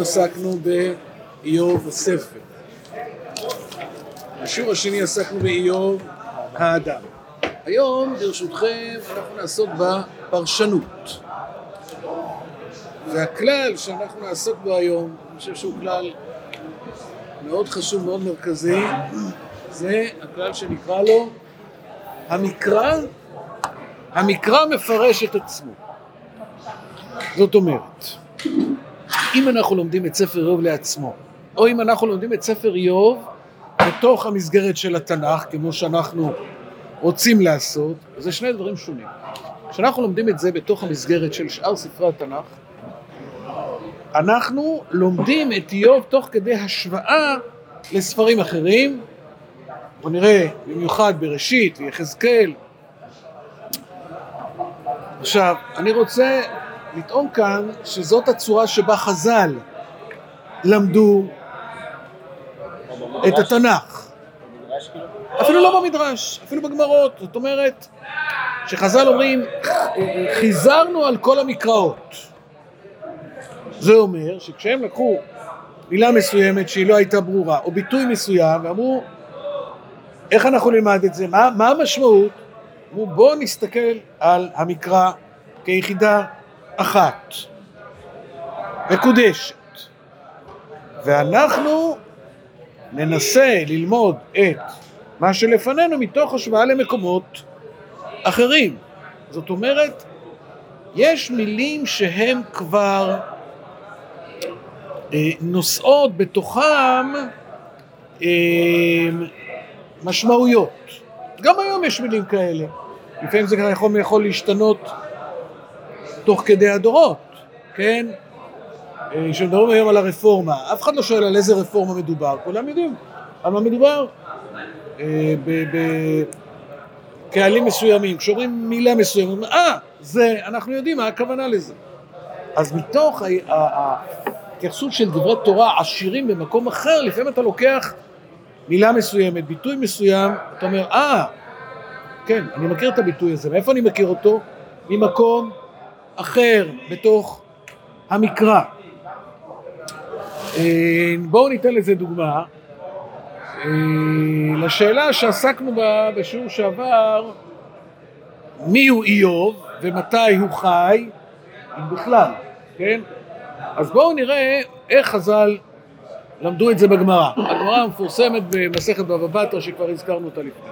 עסקנו באיוב הספר. בשיעור השני עסקנו באיוב האדם. היום, ברשותכם, אנחנו נעסוק בפרשנות. והכלל שאנחנו נעסוק בו היום, אני חושב שהוא כלל מאוד חשוב, מאוד מרכזי, זה הכלל שנקרא לו המקרא, המקרא מפרש את עצמו. זאת אומרת, אם אנחנו לומדים את ספר איוב לעצמו, או אם אנחנו לומדים את ספר איוב בתוך המסגרת של התנ"ך, כמו שאנחנו רוצים לעשות, זה שני דברים שונים. כשאנחנו לומדים את זה בתוך המסגרת של שאר ספרי התנ"ך, אנחנו לומדים את איוב תוך כדי השוואה לספרים אחרים, בוא נראה במיוחד בראשית ויחזקאל. עכשיו, אני רוצה לטעון כאן שזאת הצורה שבה חז"ל למדו את התנ"ך. אפילו לא במדרש, אפילו בגמרות. זאת אומרת, שחז"ל אומרים, חיזרנו על כל המקראות. זה אומר שכשהם לקחו מילה מסוימת שהיא לא הייתה ברורה, או ביטוי מסוים, ואמרו, איך אנחנו נלמד את זה? מה, מה המשמעות? אמרו, בואו נסתכל על המקרא כיחידה אחת, מקודשת, ואנחנו ננסה ללמוד את מה שלפנינו מתוך השוואה למקומות אחרים. זאת אומרת, יש מילים שהן כבר אה, נושאות בתוכם אה, משמעויות. גם היום יש מילים כאלה. לפעמים זה יכול, יכול להשתנות תוך כדי הדורות, כן? כשמדברים היום על הרפורמה, אף אחד לא שואל על איזה רפורמה מדובר, כולם יודעים על מה מדובר. בקהלים מסוימים, כשאומרים מילה מסוימת, אה, זה, אנחנו יודעים מה הכוונה לזה. אז מתוך ההתייחסות של דברי תורה עשירים במקום אחר, לפעמים אתה לוקח מילה מסוימת, ביטוי מסוים, אתה אומר, אה, כן, אני מכיר את הביטוי הזה, מאיפה אני מכיר אותו? ממקום אחר בתוך המקרא. בואו ניתן לזה דוגמה. לשאלה שעסקנו בה בשיעור שעבר, מי הוא איוב ומתי הוא חי, אם בכלל, כן? אז בואו נראה איך חז"ל למדו את זה בגמרא. הגמרא המפורסמת במסכת בבא בתרא שכבר הזכרנו אותה לפני.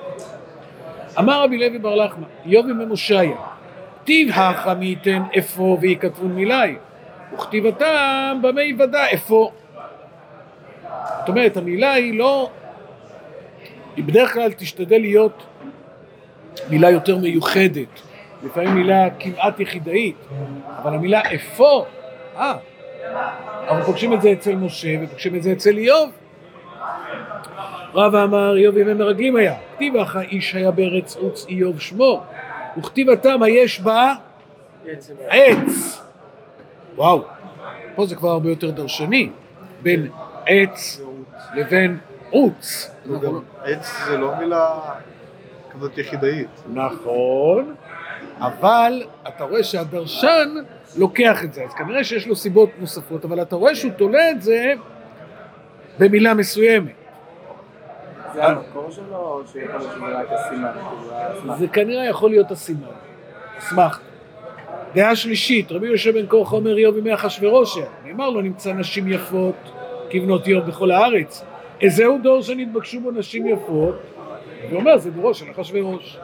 אמר רבי לוי בר לחמא, איוב ממושיה, כתיב הכא מי ייתן אפוא ויקטבון מילי, וכתיבתם במה יוודע אפוא. זאת אומרת, המילה היא לא... היא בדרך כלל תשתדל להיות מילה יותר מיוחדת, לפעמים מילה כמעט יחידאית, אבל המילה אפוא, אה, אנחנו פוגשים את זה אצל משה ופוגשים את זה אצל איוב. רבא אמר איוב ימי מרגלים היה, כתיב אחא איש היה בארץ עוץ איוב שמו, וכתיבתם היש בה עץ. וואו, פה זה כבר הרבה יותר דרשני, בין עץ לבין עוץ. עץ זה לא מילה כזאת יחידאית. נכון, אבל אתה רואה שהדרשן לוקח את זה, אז כנראה שיש לו סיבות נוספות, אבל אתה רואה שהוא תולה את זה במילה מסוימת. זה המקור שלו, או שיכול להיות שזה רק הסימן? זה כנראה יכול להיות הסימן, אשמח. דעה שלישית, רבי יושב בן כוח אומר איוב ימי אחשוורושה, נאמר לו נמצא נשים יפות כבנות איוב בכל הארץ. איזהו דור שנתבקשו בו נשים יפות? הוא אומר זה דורו של אחשוורוש.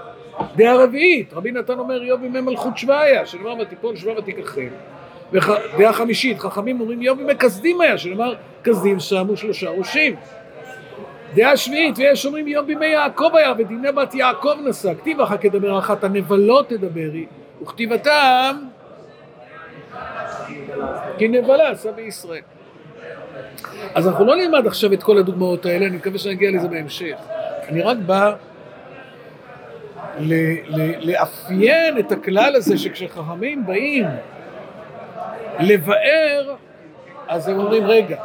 דעה רביעית, רבי נתן אומר איוב ימי מלכות שבעיה, שנאמר ותיפול שבעה ותיקחם. דעה חמישית, חכמים אומרים איוב ימי כסדים היה, שנאמר כסדים שמו שלושה ראשים. דעה שביעית, ויש אומרים איוב בימי יעקב היה, ודיני בת יעקב נשא, כתיב אחר כדבר אחת הנבלות תדברי, וכתיבתם כי נבלה עשה בישראל. אז אנחנו לא נלמד עכשיו את כל הדוגמאות האלה, אני מקווה שנגיע לזה בהמשך. אני רק בא ל- ל- לאפיין את הכלל הזה שכשחכמים באים לבאר, אז הם אומרים, רגע,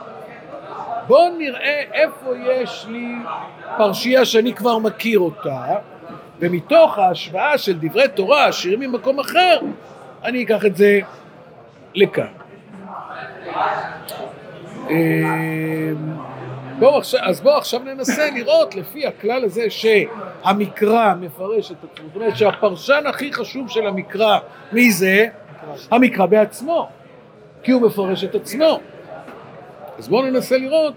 בואו נראה איפה יש לי פרשייה שאני כבר מכיר אותה, ומתוך ההשוואה של דברי תורה עשירים ממקום אחר, אני אקח את זה לכאן. אה, בואו עכשיו, אז בואו עכשיו ננסה לראות לפי הכלל הזה שהמקרא מפרש את עצמו, זאת אומרת שהפרשן הכי חשוב של המקרא, מי זה? המקרא בעצמו, כי הוא מפרש את עצמו. אז בואו ננסה לראות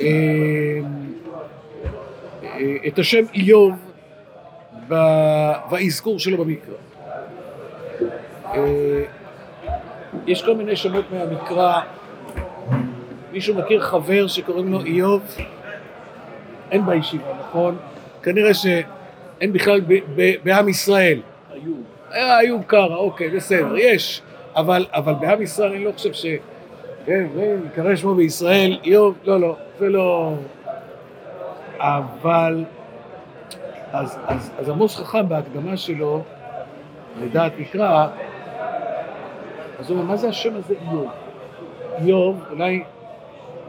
אה, אה, את השם איוב באזכור שלו במקרא. אה, יש כל מיני שמות מהמקרא, מישהו מכיר חבר שקוראים לו איוב? אין בישיבה, נכון? כנראה שאין בכלל ב- ב- בעם ישראל. איוב. איוב קרא, אוקיי, בסדר, יש, אבל, אבל בעם ישראל אני לא חושב ש... כן, יקרא שמו בישראל, איוב, לא, לא, זה לא... אבל... אז, אז, אז עמוס חכם בהקדמה שלו, לדעת מקרא, אז הוא אומר, מה זה השם הזה איוב? איוב, אולי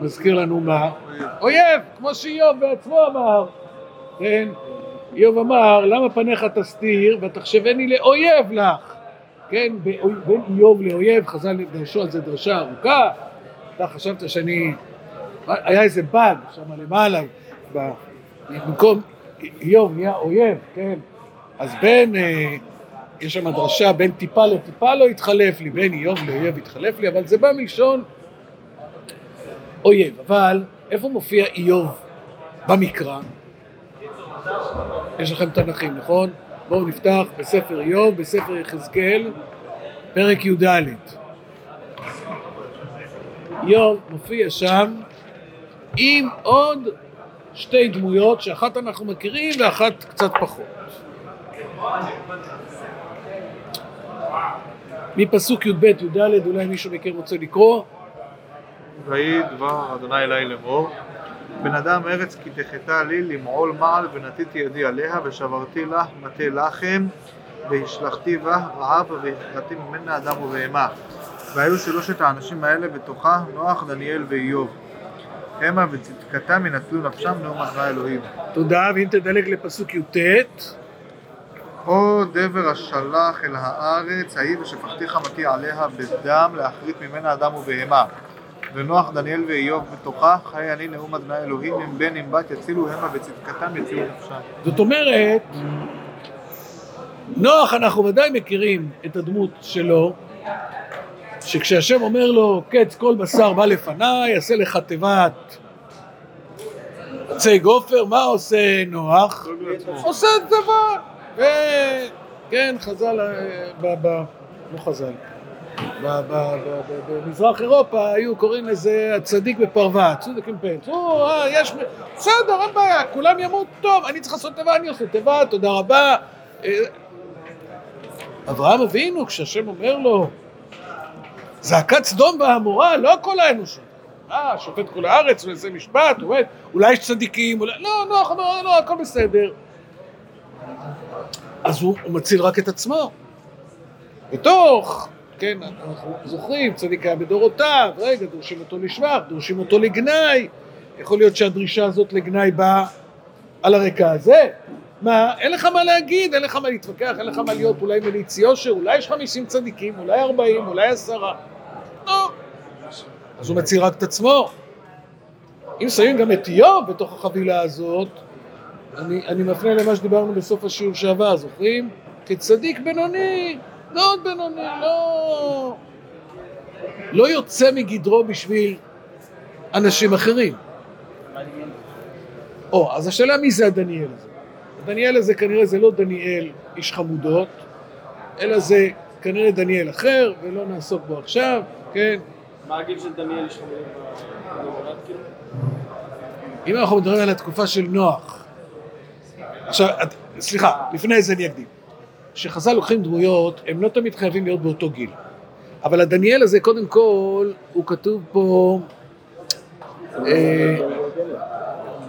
מזכיר לנו מה? אויב, כמו שאיוב בעצמו אמר, כן? איוב אמר, למה פניך תסתיר ותחשבני לאויב לך? כן, בין איוב לאויב, חז"ל דרשו על זה דרשה ארוכה, אתה חשבת שאני... היה איזה באג שם למעלה, במקום איוב נהיה אויב, כן? אז בין, אה, יש שם דרשה, בין טיפה לטיפה לא התחלף לי, בין איוב לאויב התחלף לי, אבל זה בא מלשון אויב. אבל איפה מופיע איוב במקרא? יש לכם תנכים, נכון? בואו נפתח בספר איוב, בספר יחזקאל, פרק י"ד. איוב מופיע שם עם עוד שתי דמויות, שאחת אנחנו מכירים ואחת קצת פחות. מפסוק י"ב י"ד, אולי מישהו מכם רוצה לקרוא? ויהי דבר אדוני אלי לאמור בן אדם ארץ כי תחתה לי למעול מעל ונתתי ידי עליה ושברתי לה מטה לחם והשלכתי בה רעב והכרעתי ממנה אדם ובהמה והיו שלושת האנשים האלה בתוכה נוח, דניאל ואיוב. המה וצדקתם ינטלו נפשם נאום אדוני אלוהים תודה, ואם תדלג לפסוק י"ט, או דבר השלח אל הארץ ההיא ושפכתי חמתי עליה בדם להכרית ממנה אדם ובהמה. ונוח דניאל ואיוב בתוכה חי אני נאום אדוני אלוהים אם בן אם בת יצילו המה בצדקתם יצילו נפשם. זאת אומרת, נוח אנחנו ודאי מכירים את הדמות שלו, שכשהשם אומר לו, קץ כל בשר בא לפניי, עשה לך תיבת עצי גופר, מה עושה נוח? עושה תיבה, וכן, חז"ל, אה. לא חז"ל, במזרח אירופה היו קוראים לזה הצדיק בפרווה, צודק עם או, אה, יש, בסדר, אין בעיה, כולם ימות, טוב, אני צריך לעשות תיבה, אני עושה תיבה, תודה רבה. אה, אברהם אבינו, כשהשם אומר לו, זעקת סדום ועמורה, לא כל האנושות. אה, שופט כל הארץ ועושה משפט, עובד, אולי יש צדיקים, אולי... לא, נוח אומר, לא, הכל בסדר. אז הוא, הוא מציל רק את עצמו. בתוך, כן, אנחנו זוכרים, צדיק היה בדורותיו, רגע, דורשים אותו לשבח, דורשים אותו לגנאי. יכול להיות שהדרישה הזאת לגנאי באה על הרקע הזה. מה, אין לך מה להגיד, אין לך מה להתווכח, אין לך מה להיות אולי מליץ יושר, אולי יש 50 צדיקים, אולי 40, אולי עשרה. לא. אז הוא מציל רק את עצמו. אם שמים גם את איוב בתוך החבילה הזאת, אני, אני מפנה למה שדיברנו בסוף השיעור שעבר, זוכרים? כצדיק בינוני, מאוד בינוני, לא... לא יוצא מגדרו בשביל אנשים אחרים. או, אז השאלה מי זה הדניאל הזה? הדניאל הזה כנראה זה לא דניאל איש חמודות, אלא זה כנראה דניאל אחר, ולא נעסוק בו עכשיו, כן? מה הגיל של דניאל כאילו? אם אנחנו מדברים על התקופה של נוח. עכשיו, סליחה, לפני זה אני אקדים. כשחז"ל לוקחים דמויות, הם לא תמיד חייבים להיות באותו גיל. אבל הדניאל הזה, קודם כל, הוא כתוב פה... אה,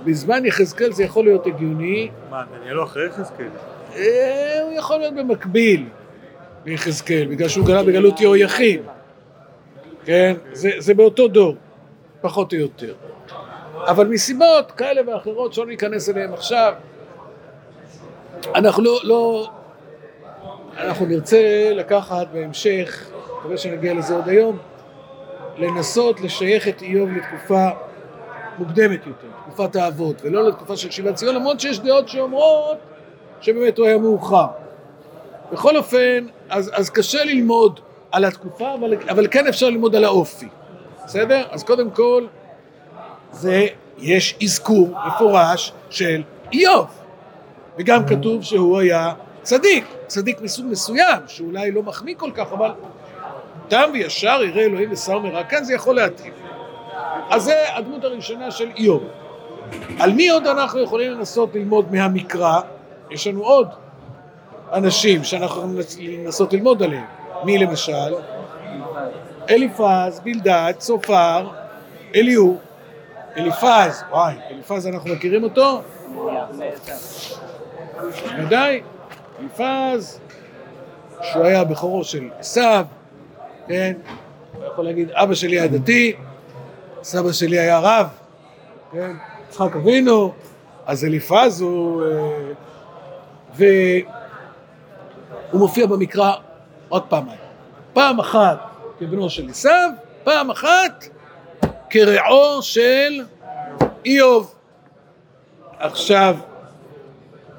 בזמן יחזקאל זה יכול להיות הגיוני, מה, דניאל הוא אחרי יחזקאל? אה, הוא יכול להיות במקביל ליחזקאל, בגלל שהוא גלה בגלות יהויכין. כן? זה, זה באותו דור, פחות או יותר. אבל מסיבות כאלה ואחרות שלא ניכנס אליהן עכשיו, אנחנו לא, לא... אנחנו נרצה לקחת בהמשך, מקווה שנגיע לזה עוד היום, לנסות לשייך את איוב לתקופה מוקדמת יותר, תקופת האבות, ולא לתקופה של שיבת ציון, למרות שיש דעות שאומרות שבאמת הוא היה מאוחר. בכל אופן, אז, אז קשה ללמוד על התקופה, אבל, אבל כן אפשר ללמוד על האופי, בסדר? אז קודם כל, זה, יש אזכור מפורש של איוב, וגם כתוב שהוא היה צדיק, צדיק מסוג מסוים, שאולי לא מחמיא כל כך, אבל תם וישר יראה אלוהים ושר מרע, כן זה יכול להתאים. אז זה הדמות הראשונה של איוב. על מי עוד אנחנו יכולים לנסות ללמוד מהמקרא? יש לנו עוד אנשים שאנחנו יכולים לנסות ללמוד עליהם. מי למשל? אליפז, בלדד, צופר, אליהו. אליפז, וואי, אליפז אנחנו מכירים אותו? ודאי, אליפז, שהוא היה בכורו של עשיו, כן? הוא יכול להגיד, אבא שלי היה דתי, סבא שלי היה רב, כן? יצחק אבינו, אז אליפז הוא... אה, והוא מופיע במקרא עוד פעמיים. פעם אחת כבנו של עשיו, פעם אחת כרעו של איוב. עכשיו,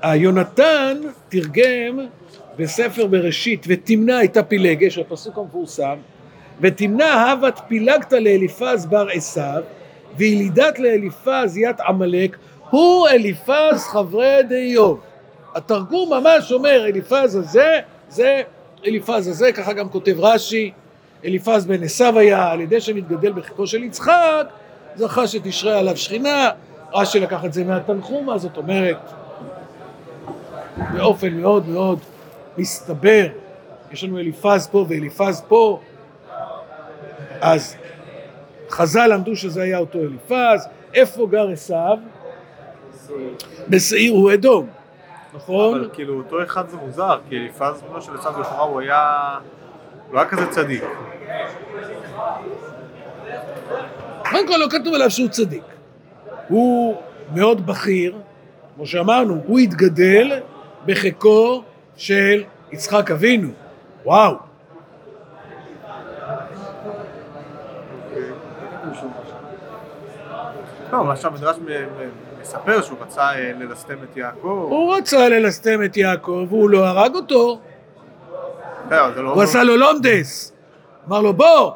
היונתן תרגם בספר בראשית, ותמנע הייתה פילגש, הפסוק המפורסם, ותמנע הבת פילגת לאליפז בר עשיו, וילידת לאליפז ית עמלק, הוא אליפז חברי דיוב. התרגום ממש אומר אליפז הזה, זה אליפז הזה, ככה גם כותב רש"י, אליפז בן עשיו היה, על ידי שמתגדל בחיקו של יצחק, זכה שתשרה עליו שכינה, רש"י לקח את זה מהתנחומה, זאת אומרת, באופן מאוד מאוד מסתבר, יש לנו אליפז פה ואליפז פה, אז חז"ל למדו שזה היה אותו אליפז, איפה גר עשיו? בשעיר הוא אדום, נכון? אבל כאילו אותו אחד זה מוזר, כי אליפז בנו של עשיו לכאורה הוא היה... הוא היה כזה צדיק. קודם כל לא כתוב עליו שהוא צדיק. הוא מאוד בכיר, כמו שאמרנו, הוא התגדל בחיקו של יצחק אבינו. וואו. לא, מה שהמדרש מספר שהוא רצה אה, ללסטם את יעקב. הוא רצה ללסטם את יעקב, והוא לא הרג אותו. זה לא... הוא עשה לו לונדס. אמר לו, בוא,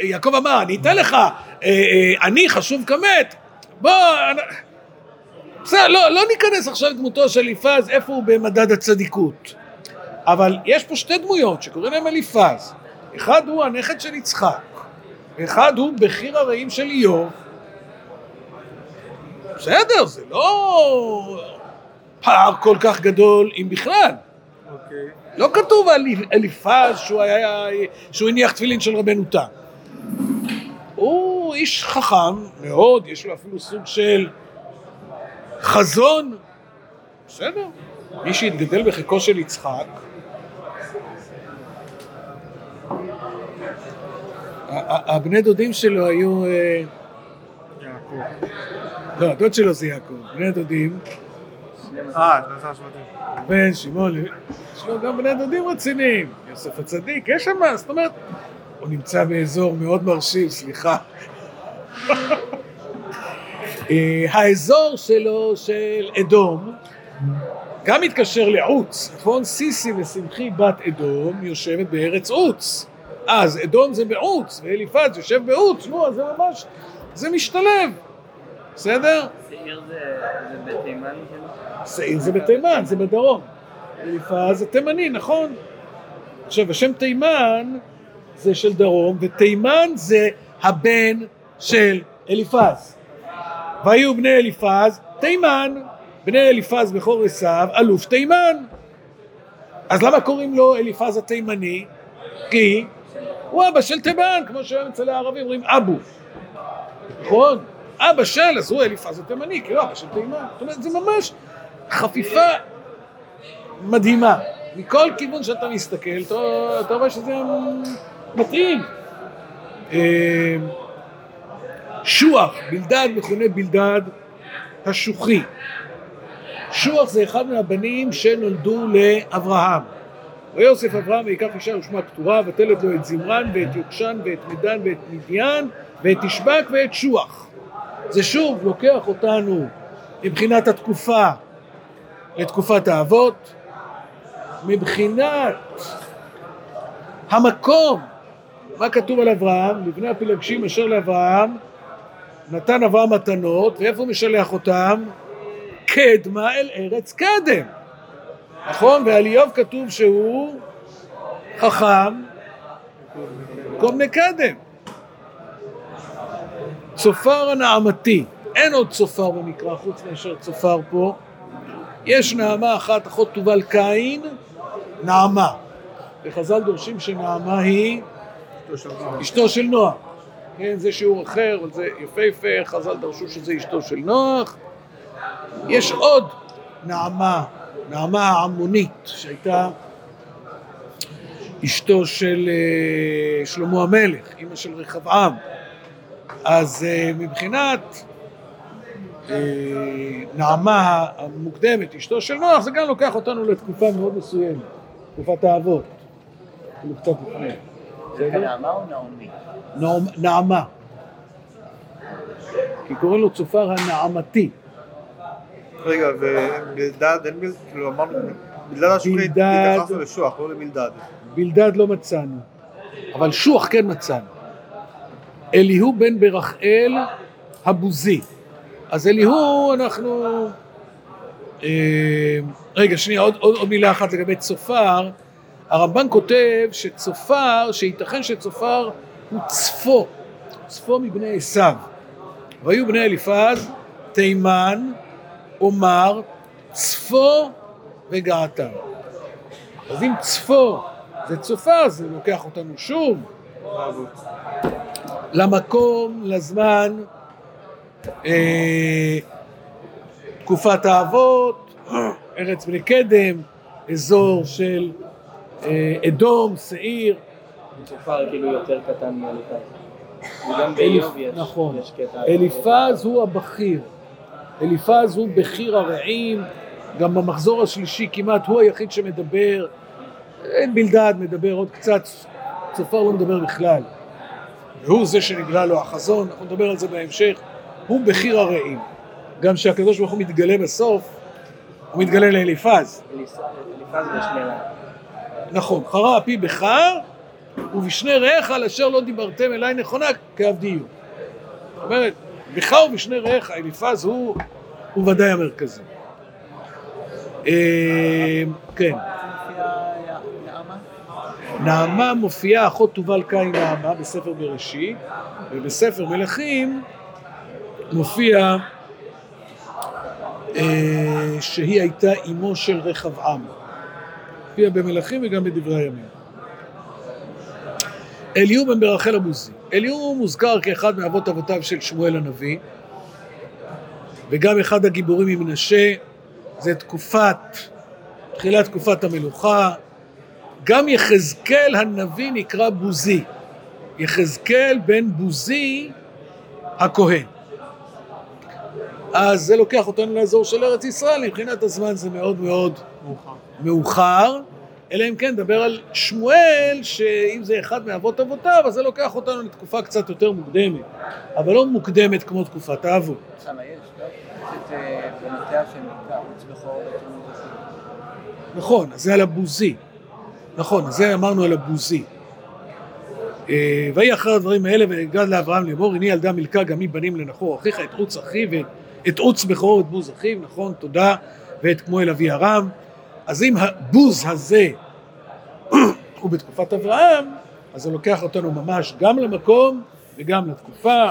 יעקב אמר, אני אתן לך, אה, אה, אני חשוב כמת, בוא... בסדר, לא, לא ניכנס עכשיו לדמותו של אליפז, איפה הוא במדד הצדיקות. אבל יש פה שתי דמויות שקוראים להם אליפז. אחד הוא הנכד של יצחק, אחד הוא בכיר הרעים של איוב. בסדר, זה לא פער כל כך גדול, אם בכלל. אוקיי. לא כתוב על אליפז שהוא, היה, שהוא הניח תפילין של רבנו תם. הוא איש חכם מאוד, יש לו אפילו סוג של חזון. בסדר, מי שהתגדל בחיקו של יצחק. הבני דודים שלו היו... אה, יעקב. לא, הדוד שלו זה יעקב, בני דודים, אה, שבטים. בן שמעון, יש לו גם בני דודים רציניים, יוסף הצדיק, יש שם, זאת אומרת, הוא נמצא באזור מאוד מרשים, סליחה. אה, האזור שלו, של אדום, גם מתקשר לעוץ, נכון? סיסי ושמחי בת אדום יושבת בארץ עוץ. אז אדום זה בעוץ, ואליפז יושב בעוץ, נו, אז זה ממש, זה משתלב, בסדר? שעיר זה זה בתימן כאילו? שעיר זה בתימן, זה בדרום. אליפז זה תימני, נכון? עכשיו, השם תימן זה של דרום, ותימן זה הבן של אליפז. והיו בני אליפז תימן, בני אליפז בכור עשיו, אלוף תימן. אז למה קוראים לו אליפז התימני? כי הוא אבא של תימן, כמו שהיום אצל הערבים אומרים אבו. נכון? אבא של, אז הוא אליפז התימני, כאילו אבא של תימן. זאת אומרת, זה ממש חפיפה מדהימה. מכל כיוון שאתה מסתכל, אתה, רואה שזה מתאים. אה, שוח, בלדד מכונה בלדד השוחי. שוח זה אחד מהבנים שנולדו לאברהם. ויוסף אברהם ויקח אישה ושמה קטורה, ותלת לו את זמרן ואת יוקשן ואת מדן ואת מדיין ואת ישבק ואת שוח. זה שוב לוקח אותנו מבחינת התקופה לתקופת האבות, מבחינת המקום, מה כתוב על אברהם? לבני הפילגשים אשר לאברהם נתן אברהם מתנות, ואיפה הוא משלח אותם? קדמה אל ארץ קדם. נכון? ועל איוב כתוב שהוא חכם במקום מקדם. צופר הנעמתי, אין עוד צופר במקרא חוץ מאשר צופר פה. יש נעמה אחת, אחות תובל קין, נעמה. וחז"ל דורשים שנעמה היא אשתו של נוח. כן, זה שיעור אחר, אבל זה יפהפה, חז"ל דרשו שזה אשתו של נוח. יש עוד נעמה, נעמה העמונית, שהייתה אשתו של אה, שלמה המלך, אימא של רחבעם. אז אה, מבחינת אה, נעמה המוקדמת, אשתו של נוח, זה גם לוקח אותנו לתקופה מאוד מסוימת, תקופת האבות, אפילו קצת לפני. זה נעמה או נעמי? נעמ- נעמה. כי קוראים לו צופר הנעמתי. רגע, ובלדד אין בלדד, כאילו אמרנו, בלדד השופט. התייחסנו לשוח, לא לבלדד. בלדד לא מצאנו, אבל שוח כן מצאנו. אליהו בן ברכאל הבוזי. אז אליהו אנחנו... אה, רגע, שנייה, עוד, עוד, עוד מילה אחת לגבי צופר. הרמב"ן כותב שצופר, שייתכן שצופר הוא צפו, צפו מבני עשיו. והיו בני אליפז, תימן, עומר, צפו וגעתם. אז אם צפו זה צופר, זה לוקח אותנו שוב למקום, לזמן, אה, תקופת האבות, ארץ בני קדם, אזור של אה, אדום, שעיר, צופר כאילו יותר קטן מאליפז. נכון. אליפז הוא הבכיר, אליפז הוא בכיר הרעים, גם במחזור השלישי כמעט הוא היחיד שמדבר, אין בלדד מדבר עוד קצת, צופר לא מדבר בכלל. והוא זה שנגלה לו החזון, אנחנו נדבר על זה בהמשך, הוא בכיר הרעים. גם כשהקדוש ברוך הוא מתגלה בסוף, הוא מתגלה לאליפז. אליפז ושני. נכון, חרה אפי בחר, ובשני רעיך על אשר לא דיברתם אליי נכונה כעבדי יהיו. זאת אומרת, בך ובשני רעיך, אליפז הוא, הוא ודאי המרכזי. אה, כן, נעמה מופיעה אחות תובל קין נעמה בספר בראשית, ובספר מלכים מופיע אה, שהיא הייתה אמו של רחבעם. מופיע במלכים וגם בדברי הימים. אליהו בן ברחל הבוזי. אליהו מוזכר כאחד מאבות אבותיו של שמואל הנביא, וגם אחד הגיבורים ממנשה, זה תקופת, תחילת תקופת המלוכה. גם יחזקאל הנביא נקרא בוזי. יחזקאל בן בוזי הכהן. אז זה לוקח אותנו לאזור של ארץ ישראל, מבחינת הזמן זה מאוד מאוד מאוחר. מאוחר, אלא אם כן נדבר על שמואל, שאם זה אחד מאבות אבותיו, אז זה לוקח אותנו לתקופה קצת יותר מוקדמת, אבל לא מוקדמת כמו תקופת האבות. לא? אה. נכון, אז זה על הבוזי. נכון, זה אמרנו על הבוזי. אה, ויהי אחר הדברים האלה ויגד לאברהם לאמור, הנה ילדה מילכה גם היא בנים לנחור אחיך, את עוץ אחיו ואת עוץ בכורו ואת בוז אחיו, נכון, תודה, ואת כמו אל אבי ארם. אז אם הבוז הזה הוא בתקופת אברהם, אז זה לוקח אותנו ממש גם למקום וגם לתקופה,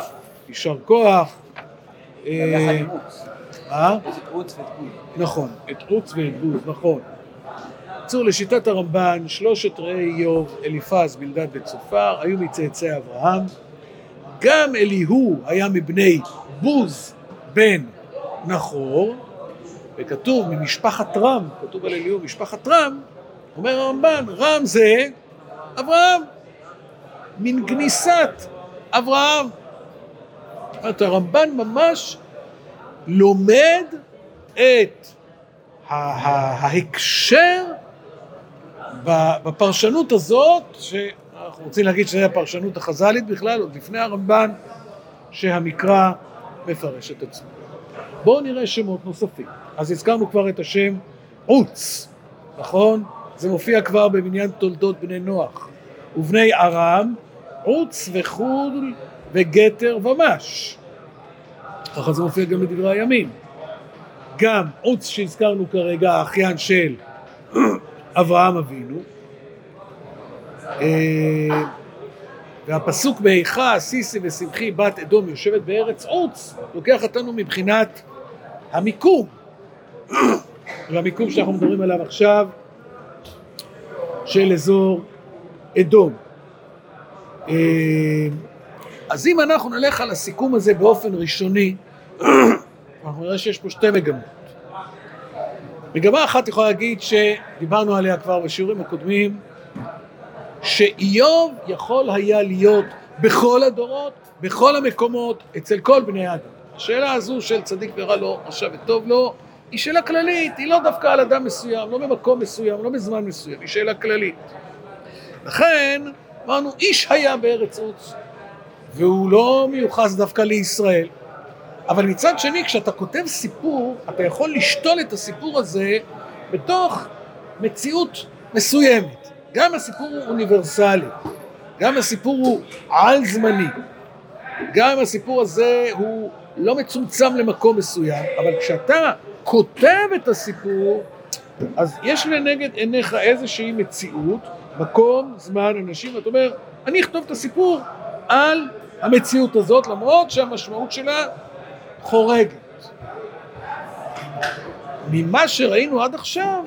יישר כוח. אה, את בוז. נכון, את עוץ ואת בוז, נכון. בקיצור, לשיטת הרמב"ן, שלושת רעי איוב, אליפז, בלדד וצופר, היו מצאצאי אברהם. גם אליהו היה מבני בוז בן נחור, וכתוב ממשפחת רם, כתוב על אליהו משפחת רם, אומר הרמב"ן, רם זה אברהם, מן גניסת אברהם. זאת אומרת, הרמב"ן ממש לומד את ההקשר בפרשנות הזאת, שאנחנו רוצים להגיד שזו הפרשנות החז"לית בכלל, עוד לפני הרמב"ן, שהמקרא מפרש את עצמו. בואו נראה שמות נוספים. אז הזכרנו כבר את השם עוץ, נכון? זה מופיע כבר במניין תולדות בני נוח. ובני ארם, עוץ וחול וגתר ומש. ככה זה מופיע גם בדברי הימים. גם עוץ שהזכרנו כרגע, האחיין של אברהם אבינו. אה, והפסוק באיכה, סיסי ושמחי בת אדום יושבת בארץ עוץ, לוקח אותנו מבחינת המיקום. והמיקום שאנחנו מדברים עליו עכשיו, של אזור אדום. אה, אז אם אנחנו נלך על הסיכום הזה באופן ראשוני, אנחנו נראה שיש פה שתי מגמות. מגמה אחת יכולה להגיד שדיברנו עליה כבר בשיעורים הקודמים, שאיוב יכול היה להיות בכל הדורות, בכל המקומות, אצל כל בני האדם. השאלה הזו של צדיק ורע לו, רשע וטוב לו, היא שאלה כללית, היא לא דווקא על אדם מסוים, לא במקום מסוים, לא בזמן מסוים, היא שאלה כללית. לכן, אמרנו, איש היה בארץ עוץ, והוא לא מיוחס דווקא לישראל. אבל מצד שני, כשאתה כותב סיפור, אתה יכול לשתול את הסיפור הזה בתוך מציאות מסוימת. גם הסיפור הוא אוניברסלי, גם הסיפור הוא על-זמני, גם הסיפור הזה הוא לא מצומצם למקום מסוים, אבל כשאתה כותב את הסיפור, אז יש לנגד עיניך איזושהי מציאות, מקום, זמן, אנשים, ואתה אומר, אני אכתוב את הסיפור על המציאות הזאת, למרות שהמשמעות שלה חורגת. ממה שראינו עד עכשיו,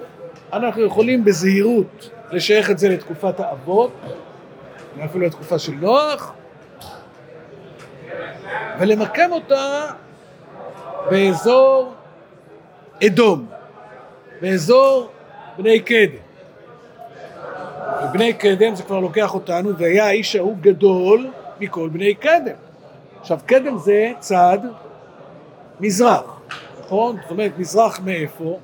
אנחנו יכולים בזהירות לשייך את זה לתקופת האבות, ואפילו לתקופה של נוח, ולמקם אותה באזור אדום, באזור בני קדם. ובני קדם זה כבר לוקח אותנו, והיה האיש ההוא גדול מכל בני קדם. עכשיו, קדם זה צד מזרח, נכון? זאת אומרת, מזרח מאיפה?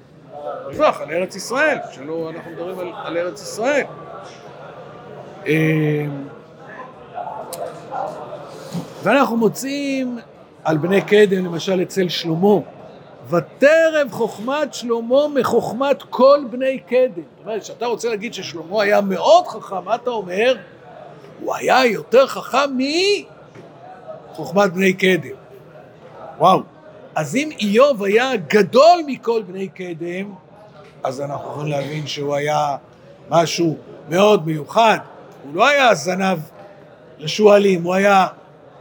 מזרח, על ארץ ישראל, שלא אנחנו מדברים על, על ארץ ישראל. אמ, ואנחנו מוצאים על בני קדם, למשל אצל שלמה, ותרב חוכמת שלמה מחוכמת כל בני קדם. זאת אומרת, כשאתה רוצה להגיד ששלמה היה מאוד חכם, מה אתה אומר? הוא היה יותר חכם מחוכמת בני קדם. וואו. אז אם איוב היה גדול מכל בני קדם, אז אנחנו יכולים להבין שהוא היה משהו מאוד מיוחד. הוא לא היה זנב לשועלים, הוא היה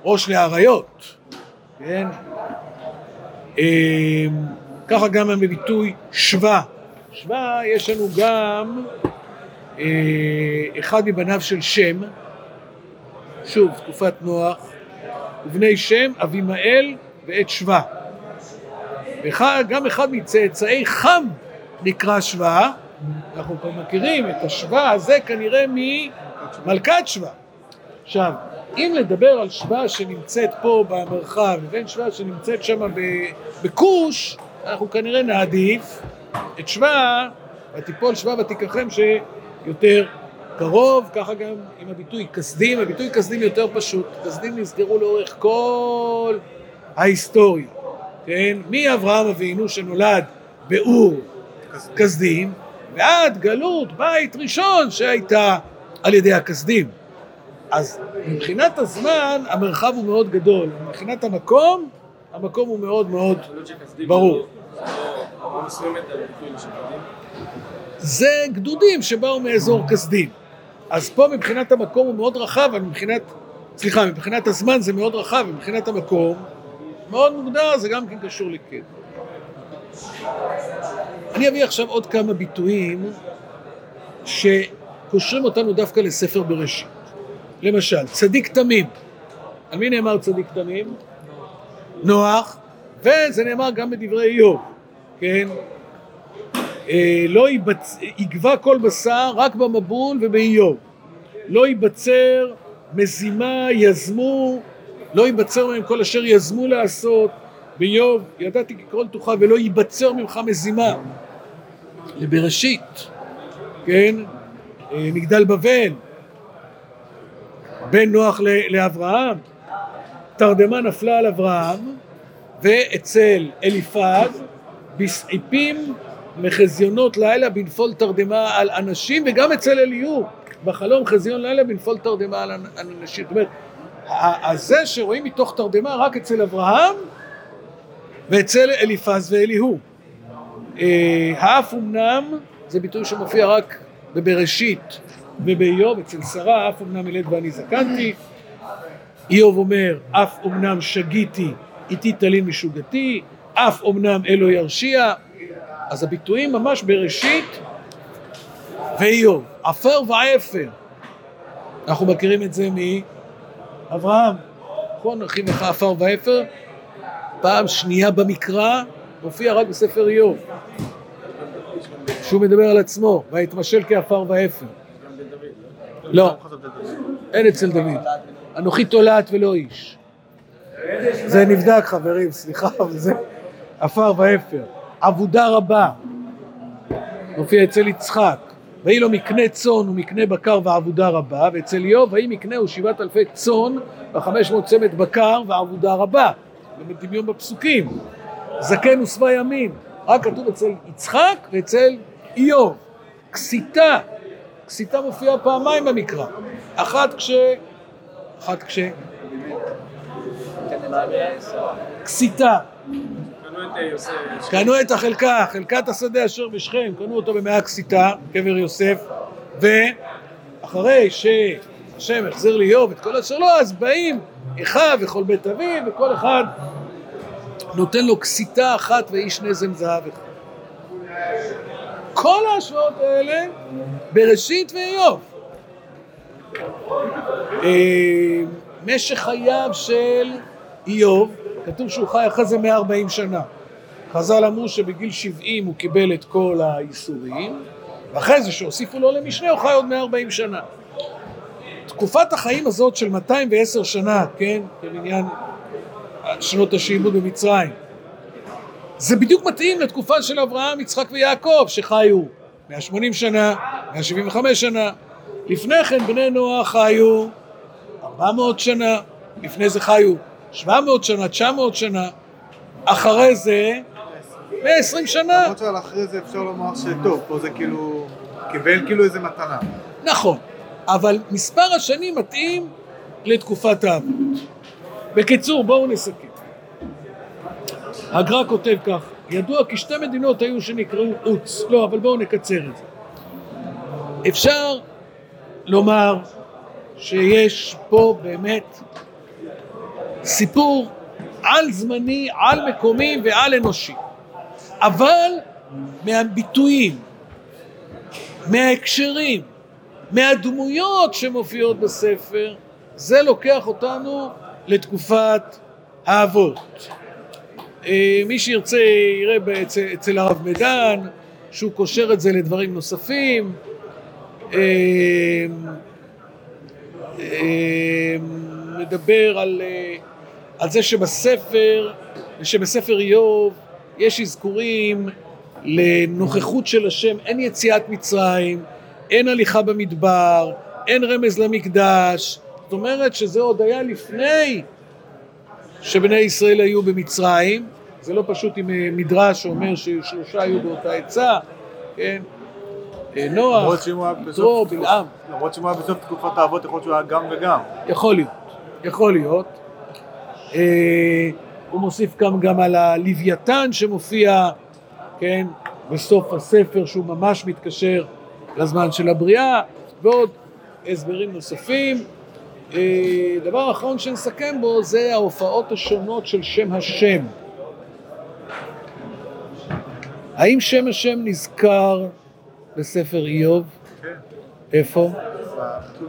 ראש לאריות, כן? אמ, ככה גם בביטוי שווה. שווה יש לנו גם אה, אחד מבניו של שם, שוב, תקופת נוח, ובני שם, אבימאל ואת שווה. וגם אחד מצאצאי חם נקרא שווה, אנחנו כבר מכירים את השווה הזה כנראה ממלכת שווה. עכשיו, אם לדבר על שווה שנמצאת פה במרחב לבין שווה שנמצאת שם בכוש, אנחנו כנראה נעדיף את שווה, ותיפול שווה ותיקחם שיותר קרוב, ככה גם עם הביטוי כסדים, הביטוי כסדים יותר פשוט, כסדים נסגרו לאורך כל ההיסטוריה, כן? מאברהם אבינו שנולד באור כסדים, ועד גלות בית ראשון שהייתה על ידי הכסדים. אז מבחינת הזמן המרחב הוא מאוד גדול, מבחינת המקום, המקום הוא מאוד מאוד ברור. זה גדודים שבאו מאזור כסדים. אז פה מבחינת המקום הוא מאוד רחב, אבל מבחינת, סליחה, מבחינת הזמן זה מאוד רחב, מבחינת המקום מאוד מוגדר, זה גם כן קשור לקד. אני אביא עכשיו עוד כמה ביטויים שקושרים אותנו דווקא לספר בראשית. למשל, צדיק תמים. על מי נאמר צדיק תמים? נוח, וזה נאמר גם בדברי איוב, כן? אה, לא יבצ... יגבה כל בשר רק במבול ובאיוב. לא ייבצר מזימה, יזמו, לא ייבצר מהם כל אשר יזמו לעשות. באיוב, ידעתי כי כל תוכל ולא ייבצר ממך מזימה. לבראשית, כן? אה, מגדל בבל, בין נוח לאברהם, תרדמה נפלה על אברהם, ואצל אליפז, בסעיפים מחזיונות לילה בנפול תרדמה על אנשים, וגם אצל אליהו, בחלום חזיון לילה בנפול תרדמה על אנ- על אנשים. זאת אומרת, הזה שרואים מתוך תרדמה רק אצל אברהם ואצל אליפז ואליהו. אה, האף אמנם זה ביטוי שמופיע רק בבראשית ובאיוב, אצל שרה, האף אמנם ילד ואני זקנתי. איוב אומר, אף אמנם שגיתי, איתי תלין משוגתי, אף אמנם אלו ירשיע. אז הביטויים ממש בראשית ואיוב, עפר ועפר. אנחנו מכירים את זה מאברהם, נכון? אחיו עפר ועפר, פעם שנייה במקרא, מופיע רק בספר איוב. שהוא מדבר על עצמו, ויתמשל כעפר ואפר. לא, אין אצל דוד. אנוכי תולעת ולא איש. זה נבדק חברים, סליחה, אבל זה עפר ואפר. עבודה רבה. מופיע אצל יצחק. ויהי לו מקנה צאן ומקנה בקר ועבודה רבה, ואצל איוב ויהי מקנהו שבעת אלפי צאן וחמש מאות צמד בקר ועבודה רבה. ובדמיון בפסוקים. זקן ושבע ימים. רק כתוב אצל יצחק ואצל איוב. כסיתה. כסיתה מופיעה פעמיים במקרא. אחת כש... אחת כש... כסיתה. קנו את החלקה, חלקת השדה אשר בשכם, קנו אותו במאה כסיתה, קבר יוסף, ואחרי שהשם החזיר לאיוב את כל אשר לו, אז באים אחיו וכל בית אביו, וכל אחד נותן לו כסיתה אחת ואיש נזם זהב אחד. כל ההשוואות האלה בראשית ואיוב. אה, משך חייו של איוב, כתוב שהוא חי אחרי זה 140 שנה. חז"ל אמרו שבגיל 70 הוא קיבל את כל האיסורים, ואחרי זה שהוסיפו לו למשנה הוא חי עוד 140 שנה. תקופת החיים הזאת של 210 שנה, כן, כמניין שנות השעבוד במצרים, זה בדיוק מתאים לתקופה של אברהם, יצחק ויעקב, שחיו 180 שנה, 175 שנה. לפני כן בני נוח חיו 400 שנה, לפני זה חיו 700 שנה, 900 שנה, אחרי זה 120 שנה. למרות שעל אחרי זה אפשר לומר שטוב, פה זה כאילו, קיבל כאילו איזה מתנה. נכון, אבל מספר השנים מתאים לתקופת האבות. בקיצור, בואו נסכם. הגר"א כותב כך, ידוע כי שתי מדינות היו שנקראו עוץ, לא, אבל בואו נקצר את זה. אפשר לומר שיש פה באמת סיפור על זמני, על מקומי ועל אנושי. אבל מהביטויים, מההקשרים, מהדמויות שמופיעות בספר, זה לוקח אותנו לתקופת האבות. אה, מי שירצה יראה אצל, אצל הרב מדן שהוא קושר את זה לדברים נוספים. אה, אה, מדבר על, על זה שבספר, שבספר איוב יש אזכורים לנוכחות של השם, אין יציאת מצרים, אין הליכה במדבר, אין רמז למקדש, זאת אומרת שזה עוד היה לפני שבני ישראל היו במצרים, זה לא פשוט עם אה, מדרש שאומר ששלושה היו באותה עצה, כן? אה, נוח, יתרו, בלעם, למרות שאם הוא היה בסוף תקופת האבות, יכול להיות שהוא היה גם וגם. יכול להיות, יכול להיות. אה, הוא מוסיף גם, גם על הלוויתן שמופיע, כן, בסוף הספר שהוא ממש מתקשר לזמן של הבריאה, ועוד הסברים נוספים. אה, דבר אחרון שנסכם בו זה ההופעות השונות של שם השם. האם שם השם נזכר בספר איוב? כן. איפה?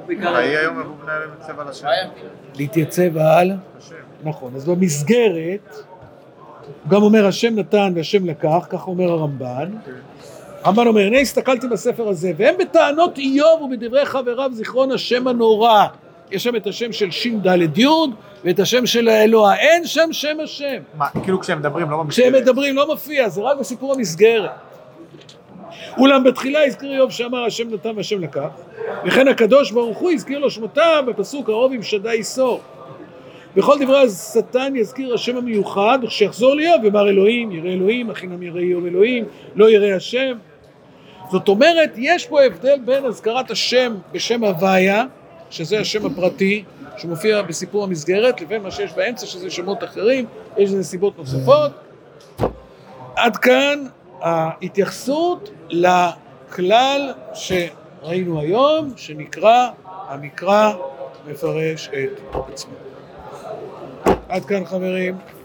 ויהי היום אבו בני אלים מצב על השם. להתייצב על? השם. נכון. אז במסגרת, גם אומר השם נתן והשם לקח, כך אומר הרמב"ן. הרמב"ן אומר, הנה הסתכלתי בספר הזה, והם בטענות איוב ובדברי חבריו זיכרון השם הנורא. יש שם את השם של ש"ד י' ואת השם של האלוה. אין שם שם השם. מה, כאילו כשהם מדברים, לא כשהם במסגרת. מדברים לא מופיע, זה רק בסיפור המסגרת. אולם בתחילה הזכיר איוב שאמר השם נתן והשם לקח, וכן הקדוש ברוך הוא הזכיר לו שמותיו בפסוק הרוב עם שדי יסור. בכל דברי השטן יזכיר השם המיוחד, וכשיחזור לאיוב יאמר אלוהים, ירא אלוהים, הכינם ירא איוב אלוהים, לא ירא השם. זאת אומרת, יש פה הבדל בין הזכרת השם בשם הוויה, שזה השם הפרטי, שמופיע בסיפור המסגרת, לבין מה שיש באמצע, שזה שמות אחרים, יש לזה סיבות נוספות. עד כאן ההתייחסות לכלל שראינו היום, שנקרא המקרא מפרש את עצמו. עד כאן חברים.